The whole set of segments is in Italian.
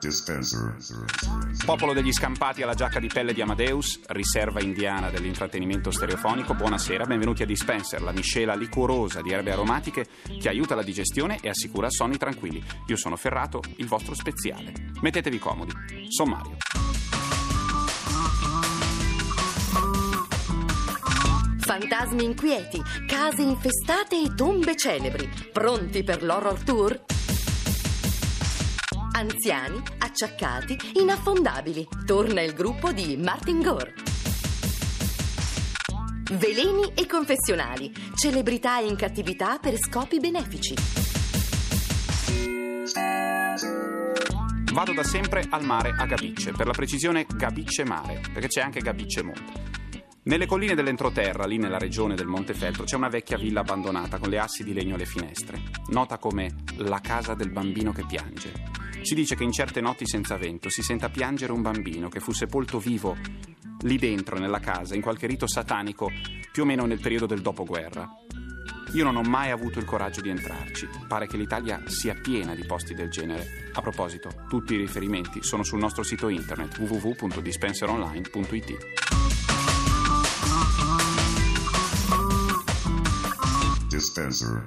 Dispenser. Popolo degli scampati alla giacca di pelle di Amadeus, riserva indiana dell'intrattenimento stereofonico, buonasera, benvenuti a Dispenser, la miscela liquorosa di erbe aromatiche che aiuta la digestione e assicura sonni tranquilli. Io sono Ferrato, il vostro speziale. Mettetevi comodi. Sommario. Fantasmi inquieti, case infestate e tombe celebri. Pronti per l'horror tour? Anziani, acciaccati, inaffondabili. Torna il gruppo di Martin Gore. Veleni e confessionali. Celebrità in cattività per scopi benefici. Vado da sempre al mare a Gabicce, per la precisione Gabicce Mare, perché c'è anche Gabicce Monte. Nelle colline dell'entroterra, lì nella regione del Montefeltro, c'è una vecchia villa abbandonata con le assi di legno alle finestre, nota come la casa del bambino che piange. Si dice che in certe notti senza vento si senta piangere un bambino che fu sepolto vivo lì dentro nella casa, in qualche rito satanico, più o meno nel periodo del dopoguerra. Io non ho mai avuto il coraggio di entrarci. Pare che l'Italia sia piena di posti del genere. A proposito, tutti i riferimenti sono sul nostro sito internet www.dispenseronline.it. Dispenser.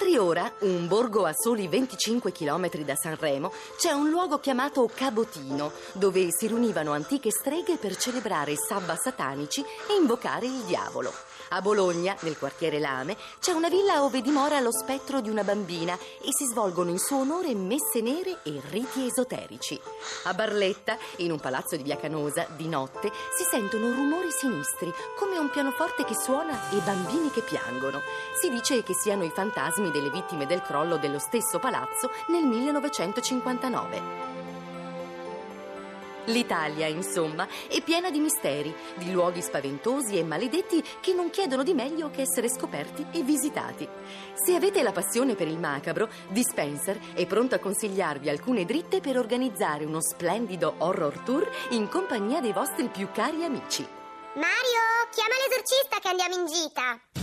A Triora, un borgo a soli 25 km da Sanremo, c'è un luogo chiamato Cabotino, dove si riunivano antiche streghe per celebrare sabba satanici e invocare il diavolo. A Bologna, nel quartiere Lame, c'è una villa dove dimora lo spettro di una bambina e si svolgono in suo onore messe nere e riti esoterici. A Barletta, in un palazzo di Via Canosa, di notte, si sentono rumori sinistri, come un pianoforte che suona e bambini che piangono. Si dice che siano i fantasmi delle vittime del crollo dello stesso palazzo nel 1959. L'Italia, insomma, è piena di misteri, di luoghi spaventosi e maledetti che non chiedono di meglio che essere scoperti e visitati. Se avete la passione per il macabro, Dispenser è pronto a consigliarvi alcune dritte per organizzare uno splendido horror tour in compagnia dei vostri più cari amici. Mario, chiama l'esorcista che andiamo in gita.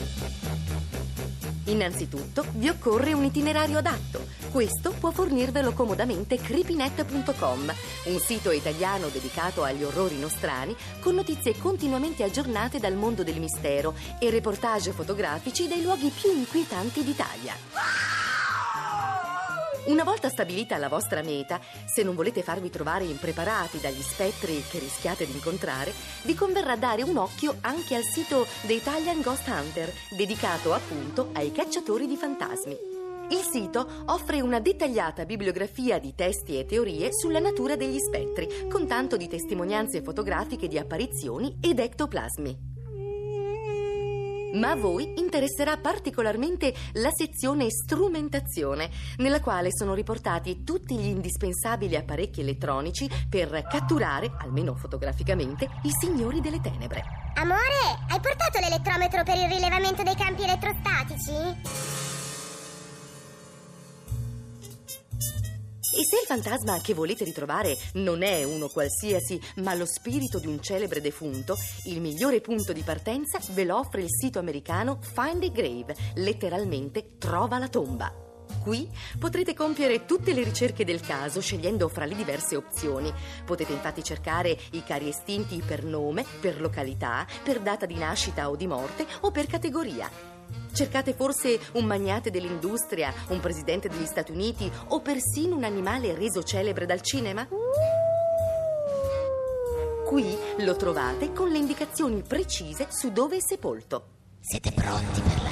Innanzitutto vi occorre un itinerario adatto. Questo può fornirvelo comodamente creepynet.com, un sito italiano dedicato agli orrori nostrani con notizie continuamente aggiornate dal mondo del mistero e reportage fotografici dei luoghi più inquietanti d'Italia. Una volta stabilita la vostra meta, se non volete farvi trovare impreparati dagli spettri che rischiate di incontrare, vi converrà dare un occhio anche al sito The Italian Ghost Hunter, dedicato appunto ai cacciatori di fantasmi. Il sito offre una dettagliata bibliografia di testi e teorie sulla natura degli spettri, con tanto di testimonianze fotografiche di apparizioni ed ectoplasmi. Ma a voi interesserà particolarmente la sezione strumentazione, nella quale sono riportati tutti gli indispensabili apparecchi elettronici per catturare, almeno fotograficamente, i signori delle tenebre. Amore, hai portato l'elettrometro per il rilevamento dei campi elettrostatici? E se il fantasma che volete ritrovare non è uno qualsiasi, ma lo spirito di un celebre defunto, il migliore punto di partenza ve lo offre il sito americano Find a Grave, letteralmente trova la tomba. Qui potrete compiere tutte le ricerche del caso scegliendo fra le diverse opzioni. Potete infatti cercare i cari estinti per nome, per località, per data di nascita o di morte o per categoria. Cercate forse un magnate dell'industria, un presidente degli Stati Uniti o persino un animale reso celebre dal cinema? Qui lo trovate con le indicazioni precise su dove è sepolto. Siete pronti per la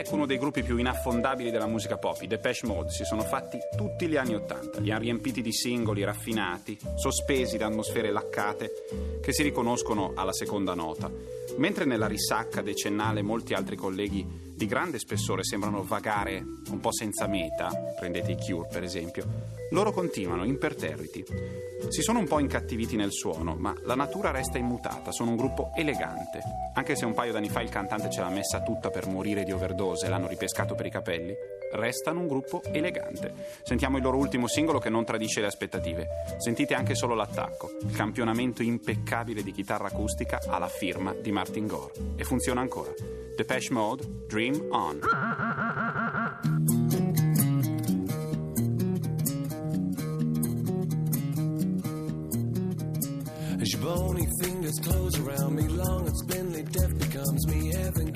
Ecco uno dei gruppi più inaffondabili della musica pop, i Depeche Mode. Si sono fatti tutti gli anni Ottanta, li hanno riempiti di singoli raffinati, sospesi da atmosfere laccate che si riconoscono alla seconda nota. Mentre nella risacca decennale molti altri colleghi di grande spessore sembrano vagare un po' senza meta, prendete i Cure per esempio, loro continuano imperterriti. Si sono un po' incattiviti nel suono, ma la natura resta immutata, sono un gruppo elegante. Anche se un paio d'anni fa il cantante ce l'ha messa tutta per morire di overdose e l'hanno ripescato per i capelli, restano un gruppo elegante. Sentiamo il loro ultimo singolo che non tradisce le aspettative. Sentite anche solo l'attacco, il campionamento impeccabile di chitarra acustica alla firma di Martin Gore. E funziona ancora. Depeche Mode, Dream On. Bony fingers close around me, long and spindly, death becomes me. Heaven,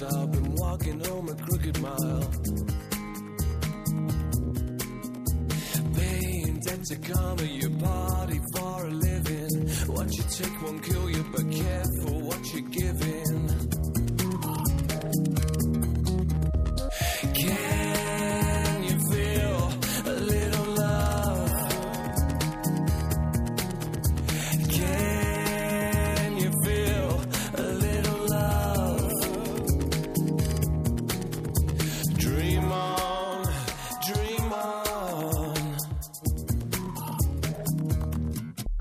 living reconciled. Been walking home a crooked mile. Paying debt to karma, your party for a living. What you take won't kill you, but careful what you're giving.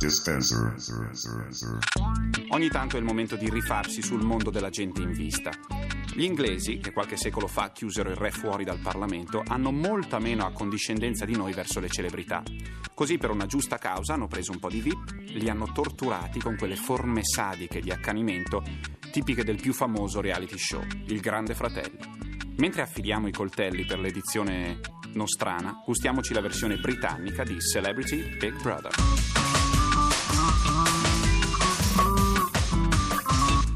Dispenser. Ogni tanto è il momento di rifarsi sul mondo della gente in vista. Gli inglesi, che qualche secolo fa chiusero il re fuori dal Parlamento, hanno molta meno accondiscendenza di noi verso le celebrità. Così, per una giusta causa, hanno preso un po' di VIP, li hanno torturati con quelle forme sadiche di accanimento tipiche del più famoso reality show, Il Grande Fratello. Mentre affiliamo i coltelli per l'edizione nostrana, gustiamoci la versione britannica di Celebrity Big Brother.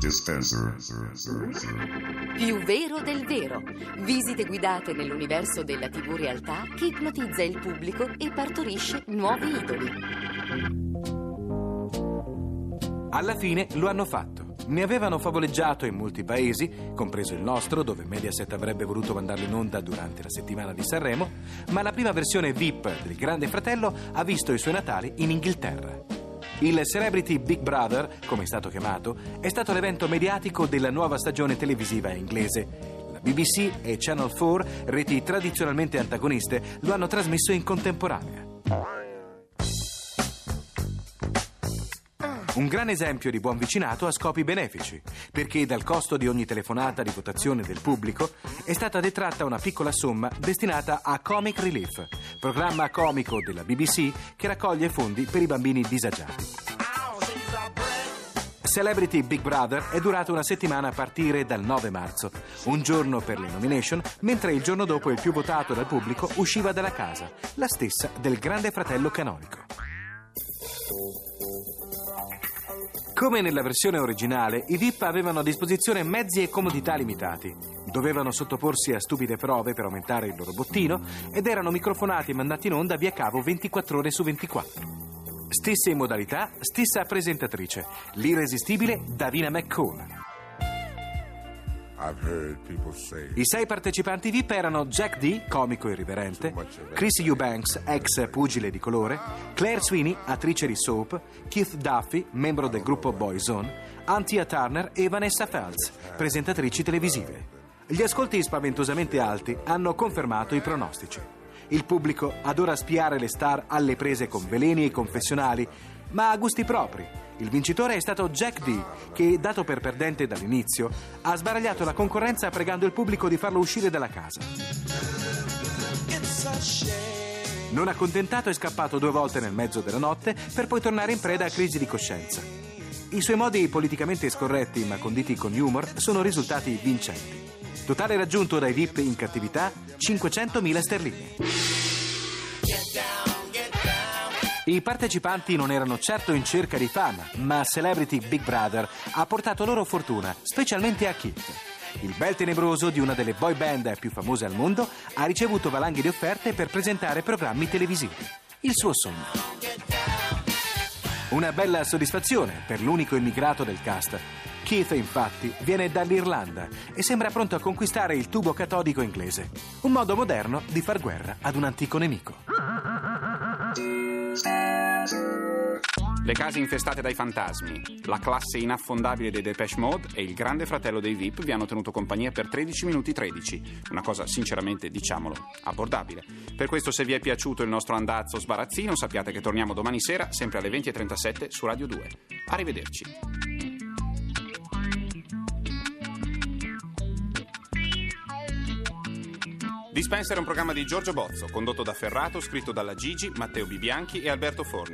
Dispenser. Più vero del vero. Visite guidate nell'universo della TV realtà che ipnotizza il pubblico e partorisce nuovi idoli. Alla fine lo hanno fatto. Ne avevano favoleggiato in molti paesi, compreso il nostro, dove Mediaset avrebbe voluto mandarlo in onda durante la settimana di Sanremo, ma la prima versione VIP del Grande Fratello ha visto i suoi natali in Inghilterra. Il Celebrity Big Brother, come è stato chiamato, è stato l'evento mediatico della nuova stagione televisiva inglese. La BBC e Channel 4, reti tradizionalmente antagoniste, lo hanno trasmesso in contemporanea. Un gran esempio di buon vicinato a scopi benefici, perché dal costo di ogni telefonata di votazione del pubblico è stata detratta una piccola somma destinata a Comic Relief, programma comico della BBC che raccoglie fondi per i bambini disagiati. Celebrity Big Brother è durato una settimana a partire dal 9 marzo, un giorno per le nomination, mentre il giorno dopo il più votato dal pubblico usciva dalla casa, la stessa del grande fratello canonico. Come nella versione originale, i VIP avevano a disposizione mezzi e comodità limitati. Dovevano sottoporsi a stupide prove per aumentare il loro bottino ed erano microfonati e mandati in onda via cavo 24 ore su 24. Stesse modalità, stessa presentatrice, l'irresistibile Davina McCall. I sei partecipanti VIP erano Jack D, comico irriverente, Chris Eubanks, ex pugile di colore, Claire Sweeney, attrice di soap, Keith Duffy, membro del gruppo Boyzone, Antia Turner e Vanessa Feltz, presentatrici televisive. Gli ascolti spaventosamente alti hanno confermato i pronostici. Il pubblico adora spiare le star alle prese con veleni e confessionali, ma a gusti propri. Il vincitore è stato Jack D, che, dato per perdente dall'inizio, ha sbaragliato la concorrenza pregando il pubblico di farlo uscire dalla casa. Non accontentato è scappato due volte nel mezzo della notte per poi tornare in preda a crisi di coscienza. I suoi modi politicamente scorretti ma conditi con humor sono risultati vincenti. Totale raggiunto dai VIP in cattività 500.000 sterline. I partecipanti non erano certo in cerca di fama, ma Celebrity Big Brother ha portato loro fortuna, specialmente a Kit. Il bel tenebroso di una delle boy band più famose al mondo ha ricevuto valanghe di offerte per presentare programmi televisivi. Il suo sogno. Una bella soddisfazione per l'unico immigrato del cast. Keith, infatti, viene dall'Irlanda e sembra pronto a conquistare il tubo catodico inglese. Un modo moderno di far guerra ad un antico nemico. Le case infestate dai fantasmi, la classe inaffondabile dei Depeche Mode e il grande fratello dei VIP vi hanno tenuto compagnia per 13 minuti 13. Una cosa sinceramente, diciamolo, abbordabile. Per questo se vi è piaciuto il nostro andazzo sbarazzino sappiate che torniamo domani sera sempre alle 20.37 su Radio 2. Arrivederci. Dispenser è un programma di Giorgio Bozzo, condotto da Ferrato, scritto dalla Gigi, Matteo Bibianchi e Alberto Forni.